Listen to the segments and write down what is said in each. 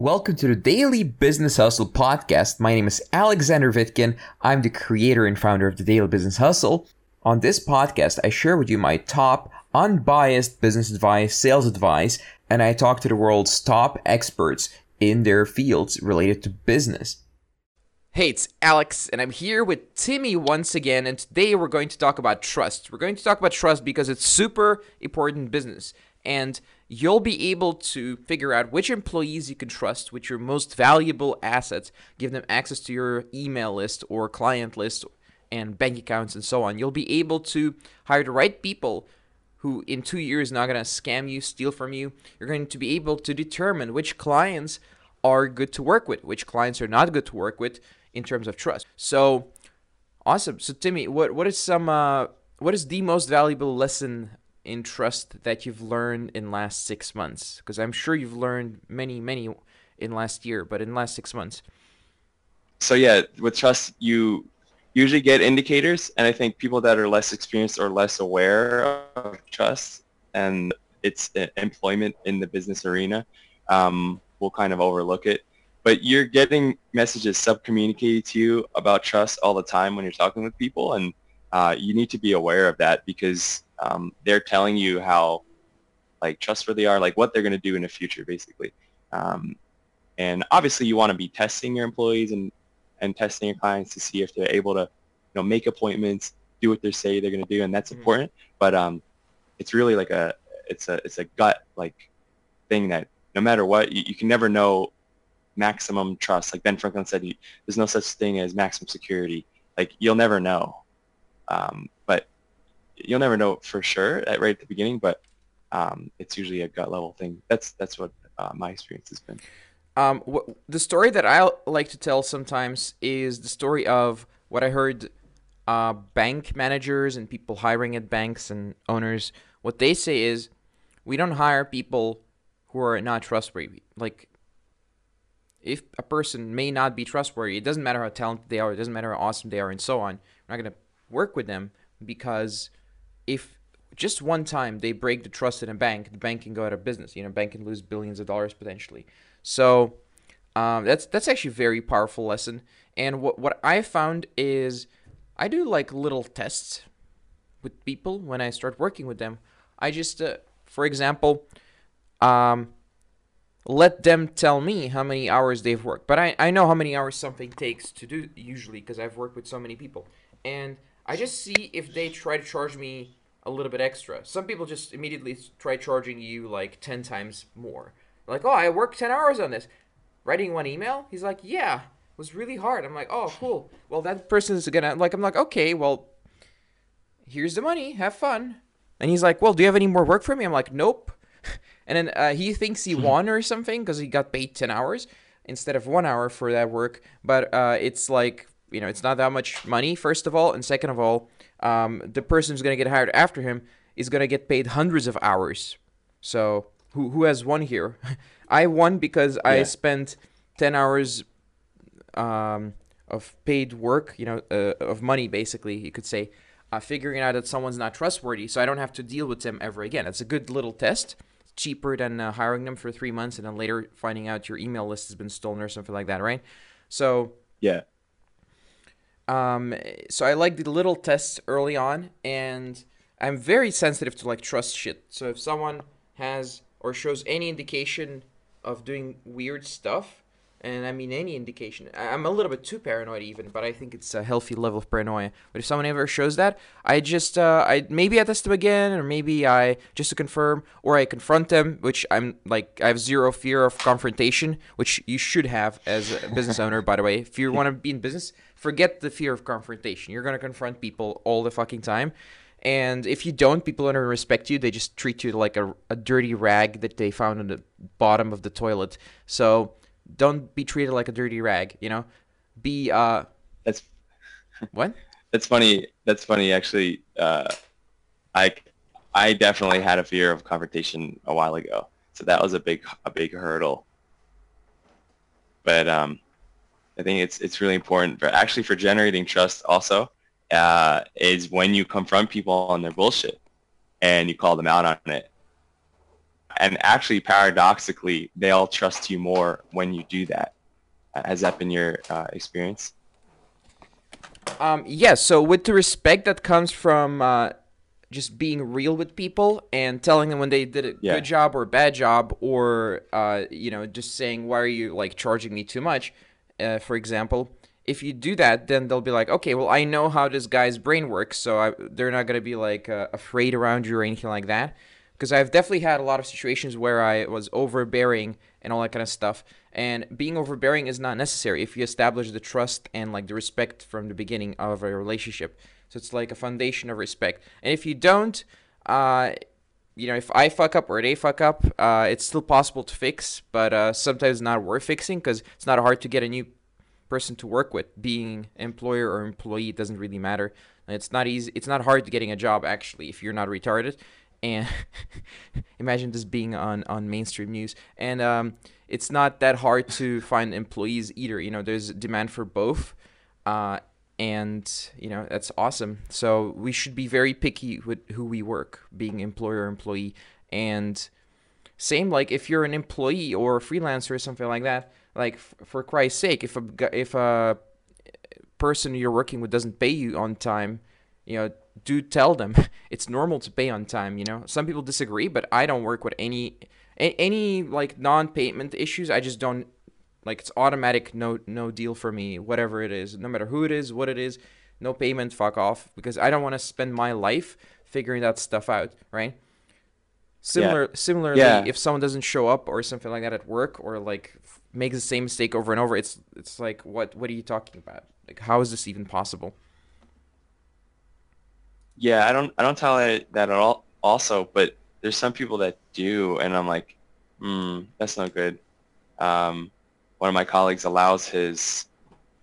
Welcome to the Daily Business Hustle podcast. My name is Alexander Vitkin. I'm the creator and founder of the Daily Business Hustle. On this podcast, I share with you my top unbiased business advice, sales advice, and I talk to the world's top experts in their fields related to business. Hey, it's Alex, and I'm here with Timmy once again, and today we're going to talk about trust. We're going to talk about trust because it's super important in business, and you'll be able to figure out which employees you can trust, which your most valuable assets, give them access to your email list or client list and bank accounts and so on. You'll be able to hire the right people who in two years not going to scam you, steal from you. You're going to be able to determine which clients are good to work with, which clients are not good to work with in terms of trust. So awesome. So Timmy, what what is some uh, what is the most valuable lesson in trust that you've learned in last six months? Because I'm sure you've learned many, many in last year, but in last six months. So yeah, with trust, you usually get indicators, and I think people that are less experienced or less aware of trust and its employment in the business arena um, will kind of overlook it. But you're getting messages sub-communicated to you about trust all the time when you're talking with people, and uh, you need to be aware of that because um, they're telling you how like trustworthy they are, like what they're going to do in the future, basically. Um, and obviously, you want to be testing your employees and and testing your clients to see if they're able to, you know, make appointments, do what they say they're going to do, and that's mm-hmm. important. But um, it's really like a it's a it's a gut like thing that no matter what, you, you can never know maximum trust. Like Ben Franklin said, you, there's no such thing as maximum security. Like you'll never know. Um, you'll never know for sure at, right at the beginning, but um, it's usually a gut level thing. That's that's what uh, my experience has been. Um, wh- the story that I like to tell sometimes is the story of what I heard uh, bank managers and people hiring at banks and owners. What they say is, we don't hire people who are not trustworthy. Like, if a person may not be trustworthy, it doesn't matter how talented they are, it doesn't matter how awesome they are, and so on. We're not going to work with them because if just one time they break the trust in a bank, the bank can go out of business. You know, bank can lose billions of dollars potentially. So um, that's that's actually a very powerful lesson. And what what I found is I do like little tests with people when I start working with them. I just, uh, for example, um, let them tell me how many hours they've worked. But I, I know how many hours something takes to do usually because I've worked with so many people. And I just see if they try to charge me a little bit extra. Some people just immediately try charging you like 10 times more. Like, oh, I worked 10 hours on this. Writing one email? He's like, yeah, it was really hard. I'm like, oh, cool. Well, that person is gonna, like, I'm like, okay, well, here's the money. Have fun. And he's like, well, do you have any more work for me? I'm like, nope. and then uh, he thinks he won or something because he got paid 10 hours instead of one hour for that work. But uh, it's like you know, it's not that much money, first of all. And second of all, um, the person who's going to get hired after him is going to get paid hundreds of hours. So who, who has won here? I won because yeah. I spent 10 hours um, of paid work, you know, uh, of money, basically, you could say, uh, figuring out that someone's not trustworthy. So I don't have to deal with them ever again. It's a good little test. It's cheaper than uh, hiring them for three months and then later finding out your email list has been stolen or something like that, right? So yeah um, so I like the little tests early on, and I'm very sensitive to like trust shit. So if someone has or shows any indication of doing weird stuff, and I mean any indication, I'm a little bit too paranoid even, but I think it's a healthy level of paranoia. But if someone ever shows that, I just uh, I maybe I test them again, or maybe I just to confirm, or I confront them, which I'm like I have zero fear of confrontation, which you should have as a business owner, by the way. If you want to be in business forget the fear of confrontation. You're going to confront people all the fucking time. And if you don't, people don't respect you. They just treat you like a, a dirty rag that they found on the bottom of the toilet. So don't be treated like a dirty rag, you know? Be, uh. That's. What? That's funny. That's funny, actually. Uh, I, I definitely had a fear of confrontation a while ago. So that was a big, a big hurdle. But, um, I think it's it's really important but actually for generating trust also uh, is when you confront people on their bullshit and you call them out on it. and actually, paradoxically, they all trust you more when you do that. Has that been your uh, experience? Um, yes. Yeah, so with the respect that comes from uh, just being real with people and telling them when they did a yeah. good job or a bad job, or uh, you know, just saying why are you like charging me too much, uh, for example. If you do that, then they'll be like, okay, well, I know how this guy's brain works, so I, they're not gonna be like uh, afraid around you or anything like that. Because I've definitely had a lot of situations where I was overbearing and all that kind of stuff. And being overbearing is not necessary if you establish the trust and like the respect from the beginning of a relationship. So it's like a foundation of respect. And if you don't, uh, you know, if I fuck up or they fuck up, uh, it's still possible to fix, but uh, sometimes not worth fixing because it's not hard to get a new person to work with. Being employer or employee it doesn't really matter. It's not easy. It's not hard to getting a job actually if you're not retarded. And imagine this being on on mainstream news. And um, it's not that hard to find employees either. You know, there's demand for both. Uh, and you know that's awesome. So we should be very picky with who we work being employer employee. And same like if you're an employee or a freelancer or something like that like f- for christ's sake if a if a person you're working with doesn't pay you on time you know do tell them. It's normal to pay on time you know? Some people disagree but i don't work with any any like non-payment issues. I just don't like it's automatic no no deal for me, whatever it is, no matter who it is, what it is, no payment, fuck off, because I don't want to spend my life figuring that stuff out, right? Similar, yeah. similarly, yeah. if someone doesn't show up or something like that at work, or like makes the same mistake over and over, it's it's like what what are you talking about? Like how is this even possible? Yeah, I don't I don't tell that at all. Also, but there's some people that do, and I'm like, hmm, that's not good. Um, one of my colleagues allows his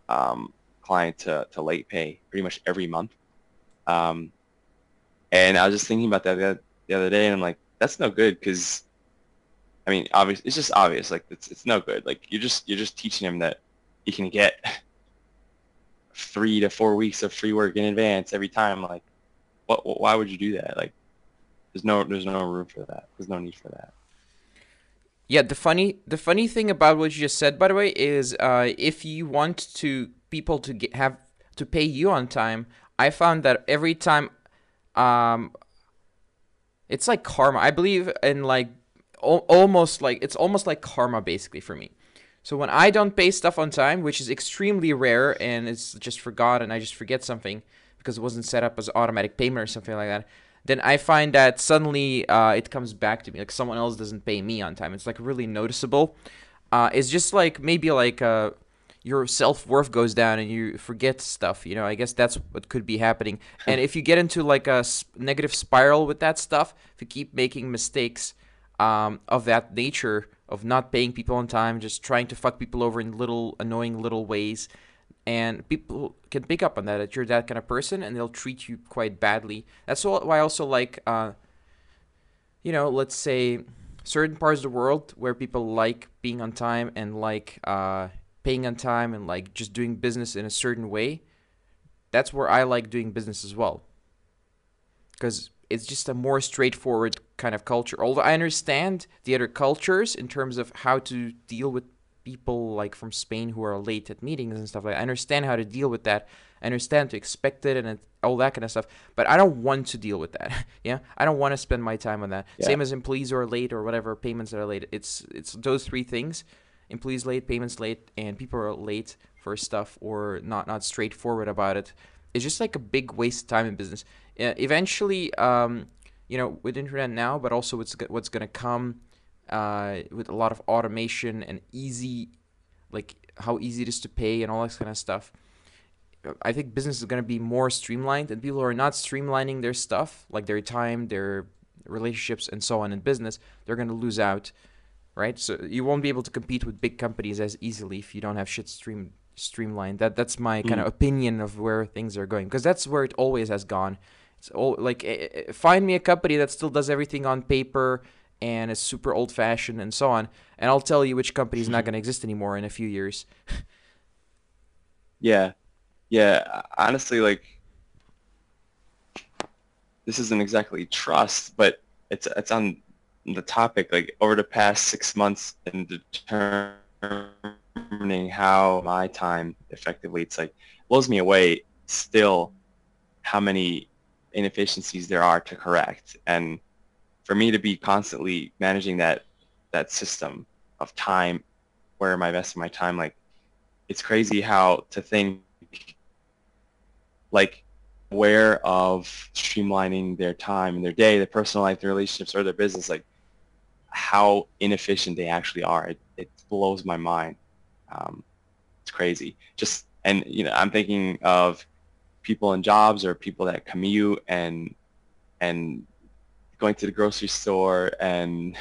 um, client to, to late pay pretty much every month. Um, and I was just thinking about that the, the other day, and I'm like, that's no good because, I mean, obvious. It's just obvious. Like it's it's no good. Like you're just you're just teaching him that he can get three to four weeks of free work in advance every time. Like, what? Why would you do that? Like, there's no there's no room for that. There's no need for that. Yeah, the funny the funny thing about what you just said, by the way, is uh, if you want to people to get, have to pay you on time, I found that every time, um, it's like karma. I believe in like al- almost like it's almost like karma basically for me. So when I don't pay stuff on time, which is extremely rare, and it's just forgotten, I just forget something because it wasn't set up as automatic payment or something like that then I find that suddenly uh, it comes back to me. Like someone else doesn't pay me on time. It's like really noticeable. Uh, it's just like maybe like uh, your self worth goes down and you forget stuff. You know, I guess that's what could be happening. and if you get into like a negative spiral with that stuff, if you keep making mistakes um, of that nature, of not paying people on time, just trying to fuck people over in little annoying little ways, and people can pick up on that that you're that kind of person and they'll treat you quite badly. That's why i also like uh, you know let's say certain parts of the world where people like being on time and like uh, paying on time and like just doing business in a certain way that's where i like doing business as well. Because it's just a more straightforward kind of culture. Although i understand the other cultures in terms of how to deal with people like from Spain who are late at meetings and stuff like that. I understand how to deal with that. I understand to expect it and all that kind of stuff. But I don't want to deal with that. yeah, I don't want to spend my time on that. Yeah. Same as employees who are late or whatever payments that are late. It's it's those three things: employees late, payments late, and people are late for stuff or not not straightforward about it. It's just like a big waste of time in business. Uh, eventually, um, you know, with internet now, but also what's what's gonna come uh, with a lot of automation and easy, like how easy it is to pay and all that kind of stuff. I think business is going to be more streamlined, and people who are not streamlining their stuff, like their time, their relationships, and so on in business, they're going to lose out, right? So you won't be able to compete with big companies as easily if you don't have shit stream streamlined. That that's my mm. kind of opinion of where things are going, because that's where it always has gone. It's all like find me a company that still does everything on paper and it's super old fashioned and so on. And I'll tell you which company is not going to exist anymore in a few years. yeah. Yeah. Honestly, like, this isn't exactly trust, but it's, it's on the topic like over the past six months in determining how my time effectively it's like blows me away still how many inefficiencies there are to correct and for me to be constantly managing that that system of time where am i investing my time like it's crazy how to think like aware of streamlining their time and their day, their personal life, their relationships, or their business, like how inefficient they actually are. It, it blows my mind. Um, it's crazy. Just and you know, I'm thinking of people in jobs or people that commute and and going to the grocery store and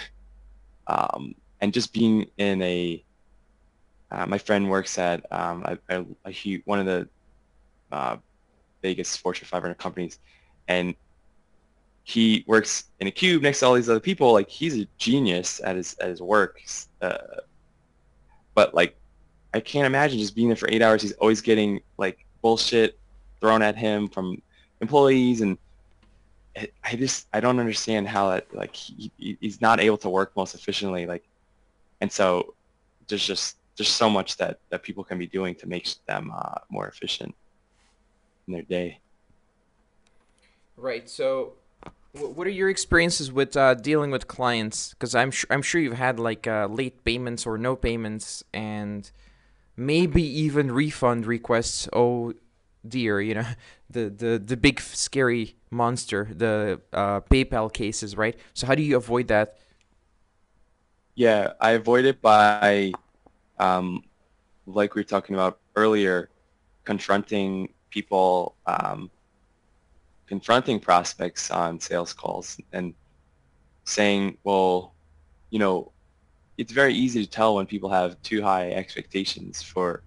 um, and just being in a uh, my friend works at um, a, a, a, one of the uh, biggest Fortune 500 companies, and he works in a cube next to all these other people. Like he's a genius at his at his work, uh, but like I can't imagine just being there for eight hours. He's always getting like bullshit thrown at him from employees, and I just I don't understand how that like he, he's not able to work most efficiently. Like, and so there's just there's so much that that people can be doing to make them uh, more efficient in their day. Right. So, what are your experiences with uh, dealing with clients? Because I'm sure I'm sure you've had like uh, late payments or no payments, and maybe even refund requests. Oh dear, you know the the the big scary monster, the uh, PayPal cases, right? So how do you avoid that? Yeah, I avoid it by, um, like we were talking about earlier, confronting people um, confronting prospects on sales calls and saying, well, you know, it's very easy to tell when people have too high expectations for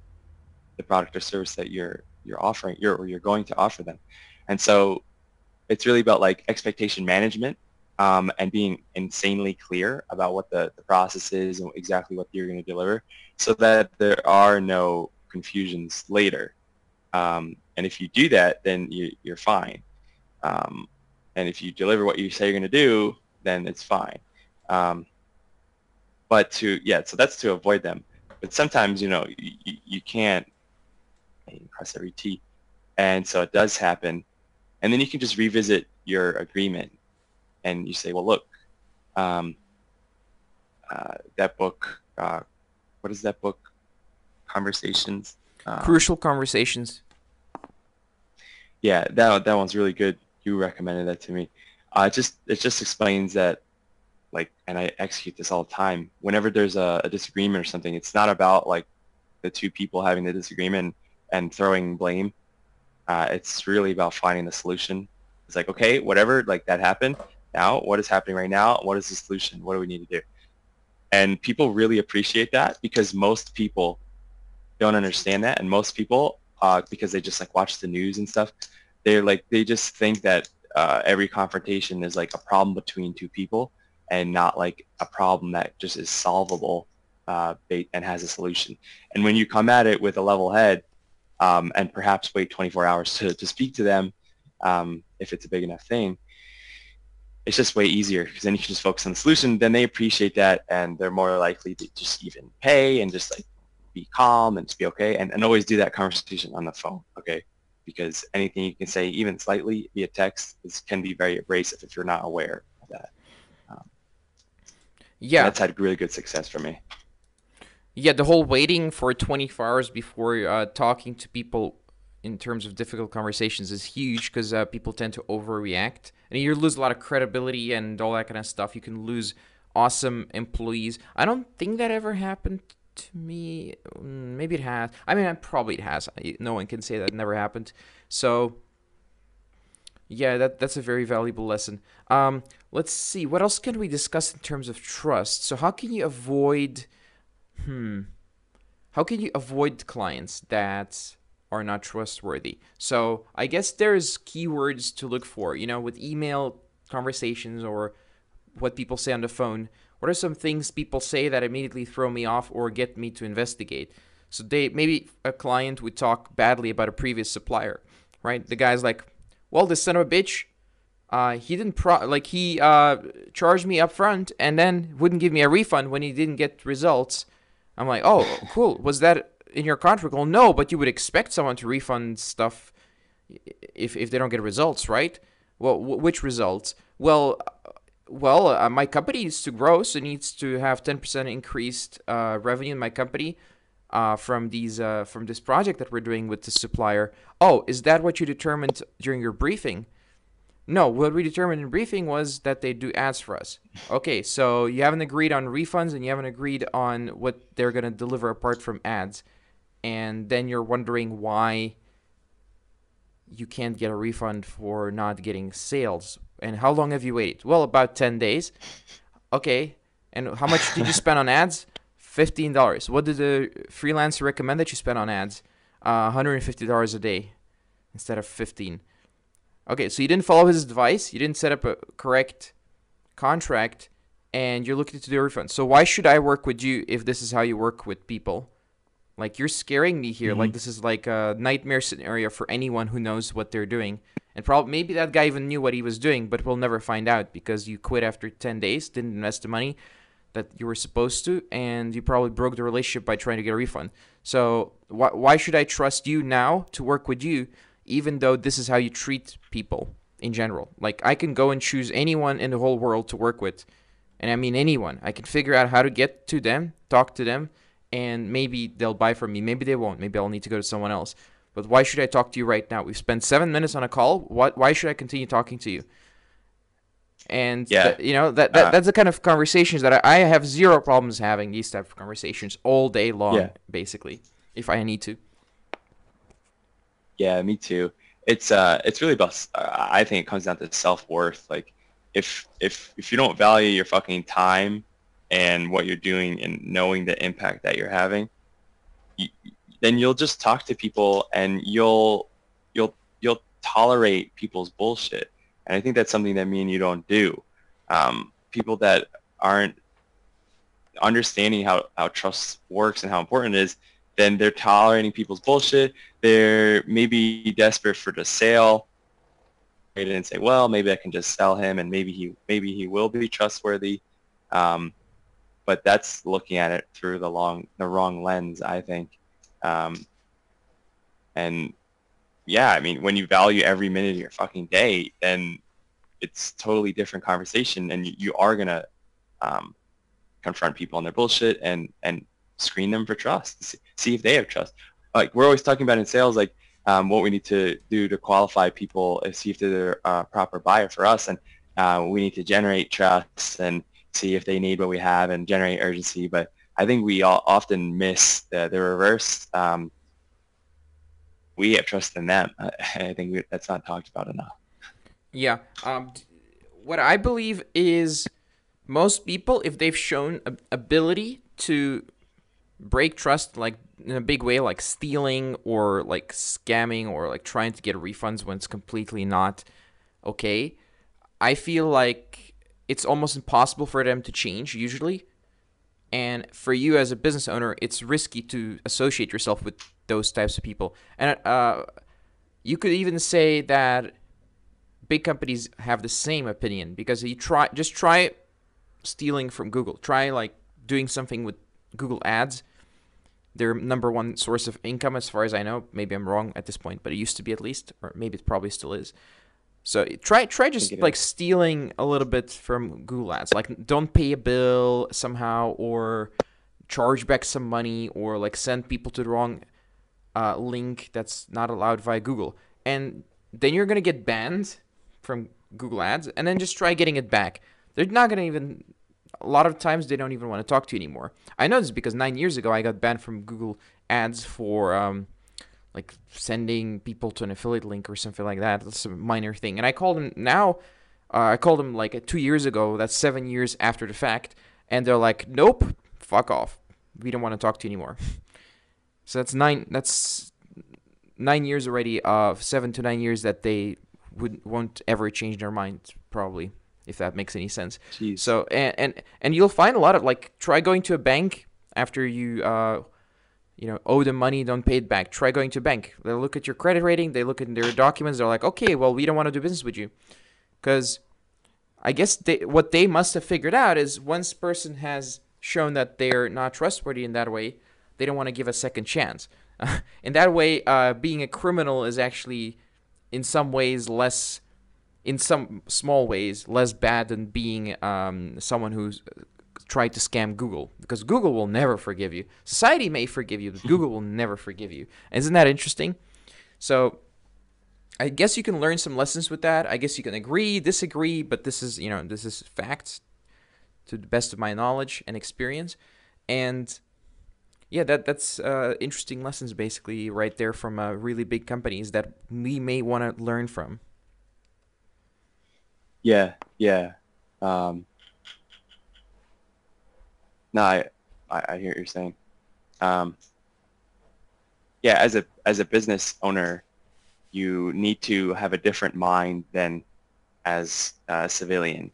the product or service that you're you're offering you're or you're going to offer them. And so it's really about like expectation management um, and being insanely clear about what the, the process is and exactly what you're going to deliver so that there are no confusions later. Um, and if you do that, then you, you're fine. Um, and if you deliver what you say you're going to do, then it's fine. Um, but to, yeah, so that's to avoid them. But sometimes, you know, you, you can't cross every T. And so it does happen. And then you can just revisit your agreement and you say, well, look, um, uh, that book, uh, what is that book? Conversations. Um, Crucial Conversations yeah, that that one's really good. You recommended that to me. Uh, it just it just explains that, like, and I execute this all the time. Whenever there's a, a disagreement or something, it's not about like the two people having the disagreement and throwing blame. Uh, it's really about finding the solution. It's like, okay, whatever, like that happened. Now, what is happening right now? What is the solution? What do we need to do? And people really appreciate that because most people don't understand that, and most people uh, because they just like watch the news and stuff. They're like they just think that uh, every confrontation is like a problem between two people and not like a problem that just is solvable uh, and has a solution. And when you come at it with a level head um, and perhaps wait 24 hours to, to speak to them, um, if it's a big enough thing, it's just way easier because then you can just focus on the solution. Then they appreciate that and they're more likely to just even pay and just like be calm and just be okay and, and always do that conversation on the phone okay? Because anything you can say even slightly via text is, can be very abrasive if you're not aware of that. Um, yeah. that's had really good success for me yeah the whole waiting for 24 hours before uh, talking to people in terms of difficult conversations is huge because uh, people tend to overreact and you lose a lot of credibility and all that kind of stuff you can lose awesome employees i don't think that ever happened to me. Mm, maybe it has. I mean, probably it has. No one can say that never happened. So, yeah, that that's a very valuable lesson. Um, let's see. What else can we discuss in terms of trust? So, how can you avoid? Hmm. How can you avoid clients that are not trustworthy? So, I guess there's keywords to look for. You know, with email conversations or what people say on the phone what are some things people say that immediately throw me off or get me to investigate? So they maybe a client would talk badly about a previous supplier, right? The guy's like, "Well, this son of a bitch uh, he didn't pro like he uh, charged me up front and then wouldn't give me a refund when he didn't get results. I'm like, oh, cool. Was that in your contract? Well, no, but you would expect someone to refund stuff if if they don't get results, right? Well, which results? Well, well, uh, my company needs to grow, so it needs to have 10% increased uh, revenue in my company uh, from these uh, from this project that we're doing with the supplier. Oh, is that what you determined during your briefing? No, what we determined in briefing was that they do ads for us. Okay, so you haven't agreed on refunds and you haven't agreed on what they're gonna deliver apart from ads, and then you're wondering why you can't get a refund for not getting sales. And how long have you waited? Well, about 10 days. Okay. And how much did you spend on ads? $15. What did the freelancer recommend that you spend on ads? Uh, $150 a day instead of 15. Okay, so you didn't follow his advice, you didn't set up a correct contract, and you're looking to do a refund. So why should I work with you if this is how you work with people? Like you're scaring me here. Mm-hmm. Like this is like a nightmare scenario for anyone who knows what they're doing. And probably maybe that guy even knew what he was doing, but we'll never find out because you quit after 10 days, didn't invest the money that you were supposed to, and you probably broke the relationship by trying to get a refund. So why why should I trust you now to work with you, even though this is how you treat people in general? Like I can go and choose anyone in the whole world to work with, and I mean anyone. I can figure out how to get to them, talk to them, and maybe they'll buy from me. Maybe they won't. Maybe I'll need to go to someone else. But why should I talk to you right now? We've spent seven minutes on a call. What? Why should I continue talking to you? And yeah. Th- you know that, that uh, that's the kind of conversations that I, I, have zero problems having these type of conversations all day long, yeah. basically, if I need to. Yeah, me too. It's uh, it's really about. Uh, I think it comes down to self worth. Like, if if if you don't value your fucking time and what you're doing and knowing the impact that you're having, you, then you'll just talk to people and you'll you'll you'll tolerate people's bullshit. And I think that's something that me and you don't do. Um, people that aren't understanding how, how trust works and how important it is, then they're tolerating people's bullshit. They're maybe desperate for the sale They didn't say, well, maybe I can just sell him and maybe he maybe he will be trustworthy. Um, but that's looking at it through the long the wrong lens, I think. Um, and yeah, I mean, when you value every minute of your fucking day, then it's totally different conversation, and you, you are gonna um, confront people on their bullshit and and screen them for trust, see if they have trust. Like we're always talking about in sales, like um, what we need to do to qualify people, is see if they're a proper buyer for us, and uh, we need to generate trust and see if they need what we have and generate urgency. But I think we all often miss the, the reverse. Um, we have trust in them. I think we, that's not talked about enough. Yeah. Um, what I believe is most people, if they've shown ability to break trust, like in a big way, like stealing or like scamming or like trying to get refunds when it's completely not okay, I feel like it's almost impossible for them to change usually. And for you as a business owner, it's risky to associate yourself with those types of people. And uh, you could even say that big companies have the same opinion because you try just try stealing from Google. Try like doing something with Google Ads. Their number one source of income, as far as I know. Maybe I'm wrong at this point, but it used to be at least, or maybe it probably still is. So try try just like is. stealing a little bit from Google Ads. Like don't pay a bill somehow or charge back some money or like send people to the wrong uh, link that's not allowed via Google. And then you're gonna get banned from Google Ads and then just try getting it back. They're not gonna even a lot of times they don't even want to talk to you anymore. I know this because nine years ago I got banned from Google Ads for um, like sending people to an affiliate link or something like that. That's a minor thing. And I called them now. Uh, I called them like two years ago. That's seven years after the fact, and they're like, "Nope, fuck off. We don't want to talk to you anymore." so that's nine. That's nine years already. Of seven to nine years that they would won't ever change their mind. Probably, if that makes any sense. Jeez. So and and and you'll find a lot of like try going to a bank after you. Uh, you know, owe them money, don't pay it back. Try going to bank. They look at your credit rating, they look at their documents, they're like, okay, well, we don't want to do business with you. because I guess they, what they must have figured out is once person has shown that they're not trustworthy in that way, they don't want to give a second chance. in that way, uh, being a criminal is actually, in some ways, less, in some small ways, less bad than being um, someone who's tried to scam Google because Google will never forgive you. Society may forgive you, but Google will never forgive you. Isn't that interesting? So I guess you can learn some lessons with that. I guess you can agree, disagree, but this is, you know, this is facts to the best of my knowledge and experience. And yeah, that that's uh, interesting lessons basically right there from uh, really big companies that we may want to learn from. Yeah, yeah. Um, no, I, I, I hear what you're saying. Um, yeah, as a as a business owner, you need to have a different mind than as a civilian.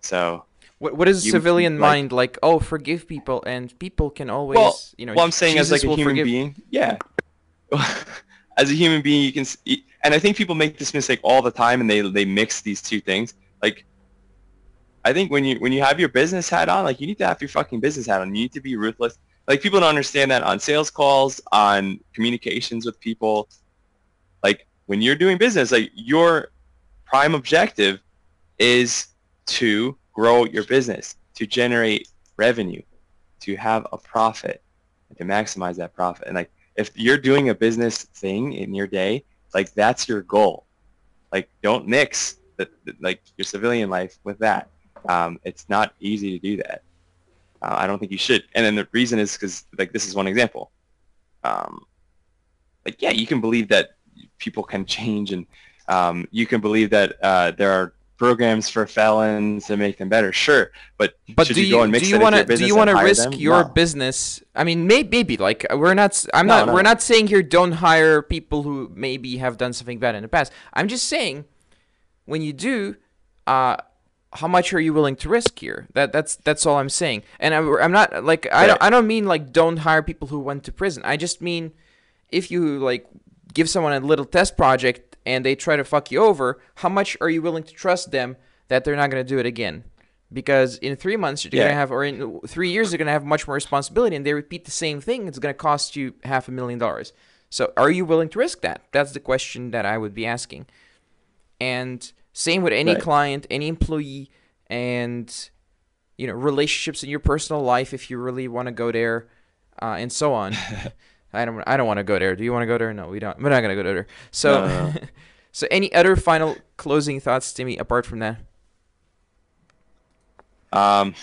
So what what is You- civilian like- mind like? Oh, forgive people, and people can always, well, you know. well, I'm saying as like a human forgive- being, yeah. as a human being, you can, and I think people make this mistake all the time, and they they mix these two things. Like, I think when you when you have your business hat on, like you need to have your fucking business hat on. You need to be ruthless. Like people don't understand that on sales calls, on communications with people. Like when you're doing business, like your prime objective is to grow your business, to generate revenue, to have a profit, and to maximize that profit. And like if you're doing a business thing in your day, like that's your goal. Like don't mix the, the, like your civilian life with that. Um, it's not easy to do that. Uh, I don't think you should. And then the reason is because like this is one example. Um, like yeah, you can believe that people can change, and um, you can believe that uh, there are programs for felons to make them better. Sure, but But should do you, you, go and mix do you want to do you want to risk them? your No. business? I mean, may, maybe like we're not. I'm No, not. no, we're not saying here don't hire people who maybe have done something bad in the past. I'm just saying when you do, uh, how much are you willing to risk here? That that's that's all I'm saying. And I, I'm not like I don't I don't mean like don't hire people who went to prison. I just mean if you like give someone a little test project and they try to fuck you over, how much are you willing to trust them that they're not going to do it again? Because in three months you're Yeah. gonna have, or in three years you're gonna have much more responsibility, and they repeat the same thing. It's gonna cost you half a million dollars. So are you willing to risk that? That's the question that I would be asking. And same with any Right. client, any employee, and you know relationships in your personal life if you really want to go there, uh, and so on. I don't. I don't want to go there. Do you want to go there? No, we don't. We're not gonna go there. So, No, no, so any other final closing thoughts, Timmy, apart from that? Um,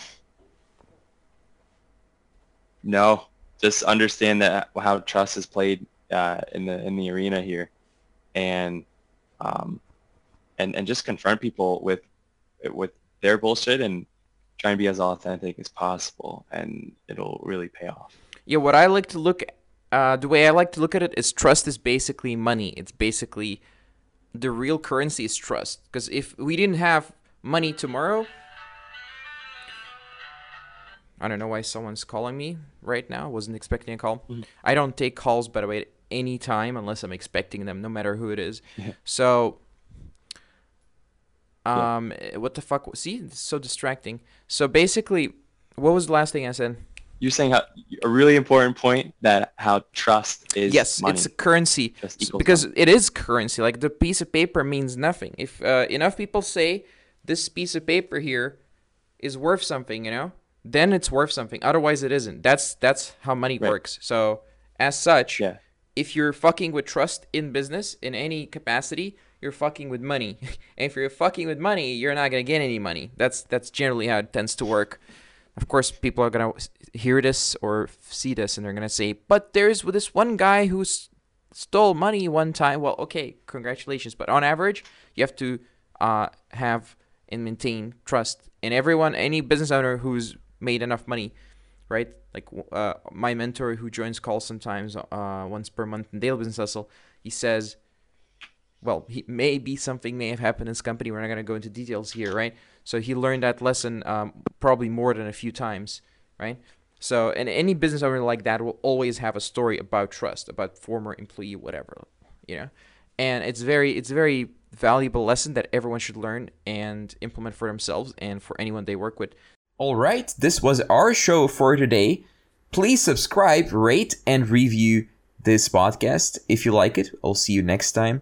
no, just understand that how trust is played uh, in the in the arena here, and um, and and just confront people with with their bullshit and try and be as authentic as possible, and it'll really pay off. Yeah, what I like to look, uh, the way I like to look at it is trust is basically money. It's basically the real currency is trust. Because if we didn't have money tomorrow, I don't know why someone's calling me right now. Wasn't expecting a call. I don't take calls, by the way, at any time unless I'm expecting them, no matter who it is. Yeah. So. Um, eh, what the fuck? See, it's so distracting. So basically, what was the last thing I said? You're saying how, a really important point that how trust is yes, money. it's a currency Just S- equals because it is currency. Like the piece of paper means nothing. If uh, enough people say this piece of paper here is worth something, you know, then it's worth something. Otherwise, it isn't. That's that's how money Right. works. So as such, Yeah. if you're fucking with trust in business in any capacity, you're fucking with money. and if you're fucking with money, you're not gonna get any money. That's that's generally how it tends to work. Of course, people are gonna hear this or see this, and they're gonna say, "But there's this one guy who stole money one time." Well, okay, congratulations, but on average, you have to uh, have and maintain trust in everyone, any business owner who's made enough money, right? Like uh, my mentor who joins calls sometimes uh, once per month in Daily Business Hustle, he says, well, he maybe something may have happened in his company. We're not gonna go into details here, right? So he learned that lesson um, probably more than a few times, right? So, and any business owner like that will always have a story about trust, about former employee, whatever, you know. And it's very, it's very valuable lesson that everyone should learn and implement for themselves and for anyone they work with. All right, this was our show for today. Please subscribe, rate, and review this podcast if you like it. I'll see you next time.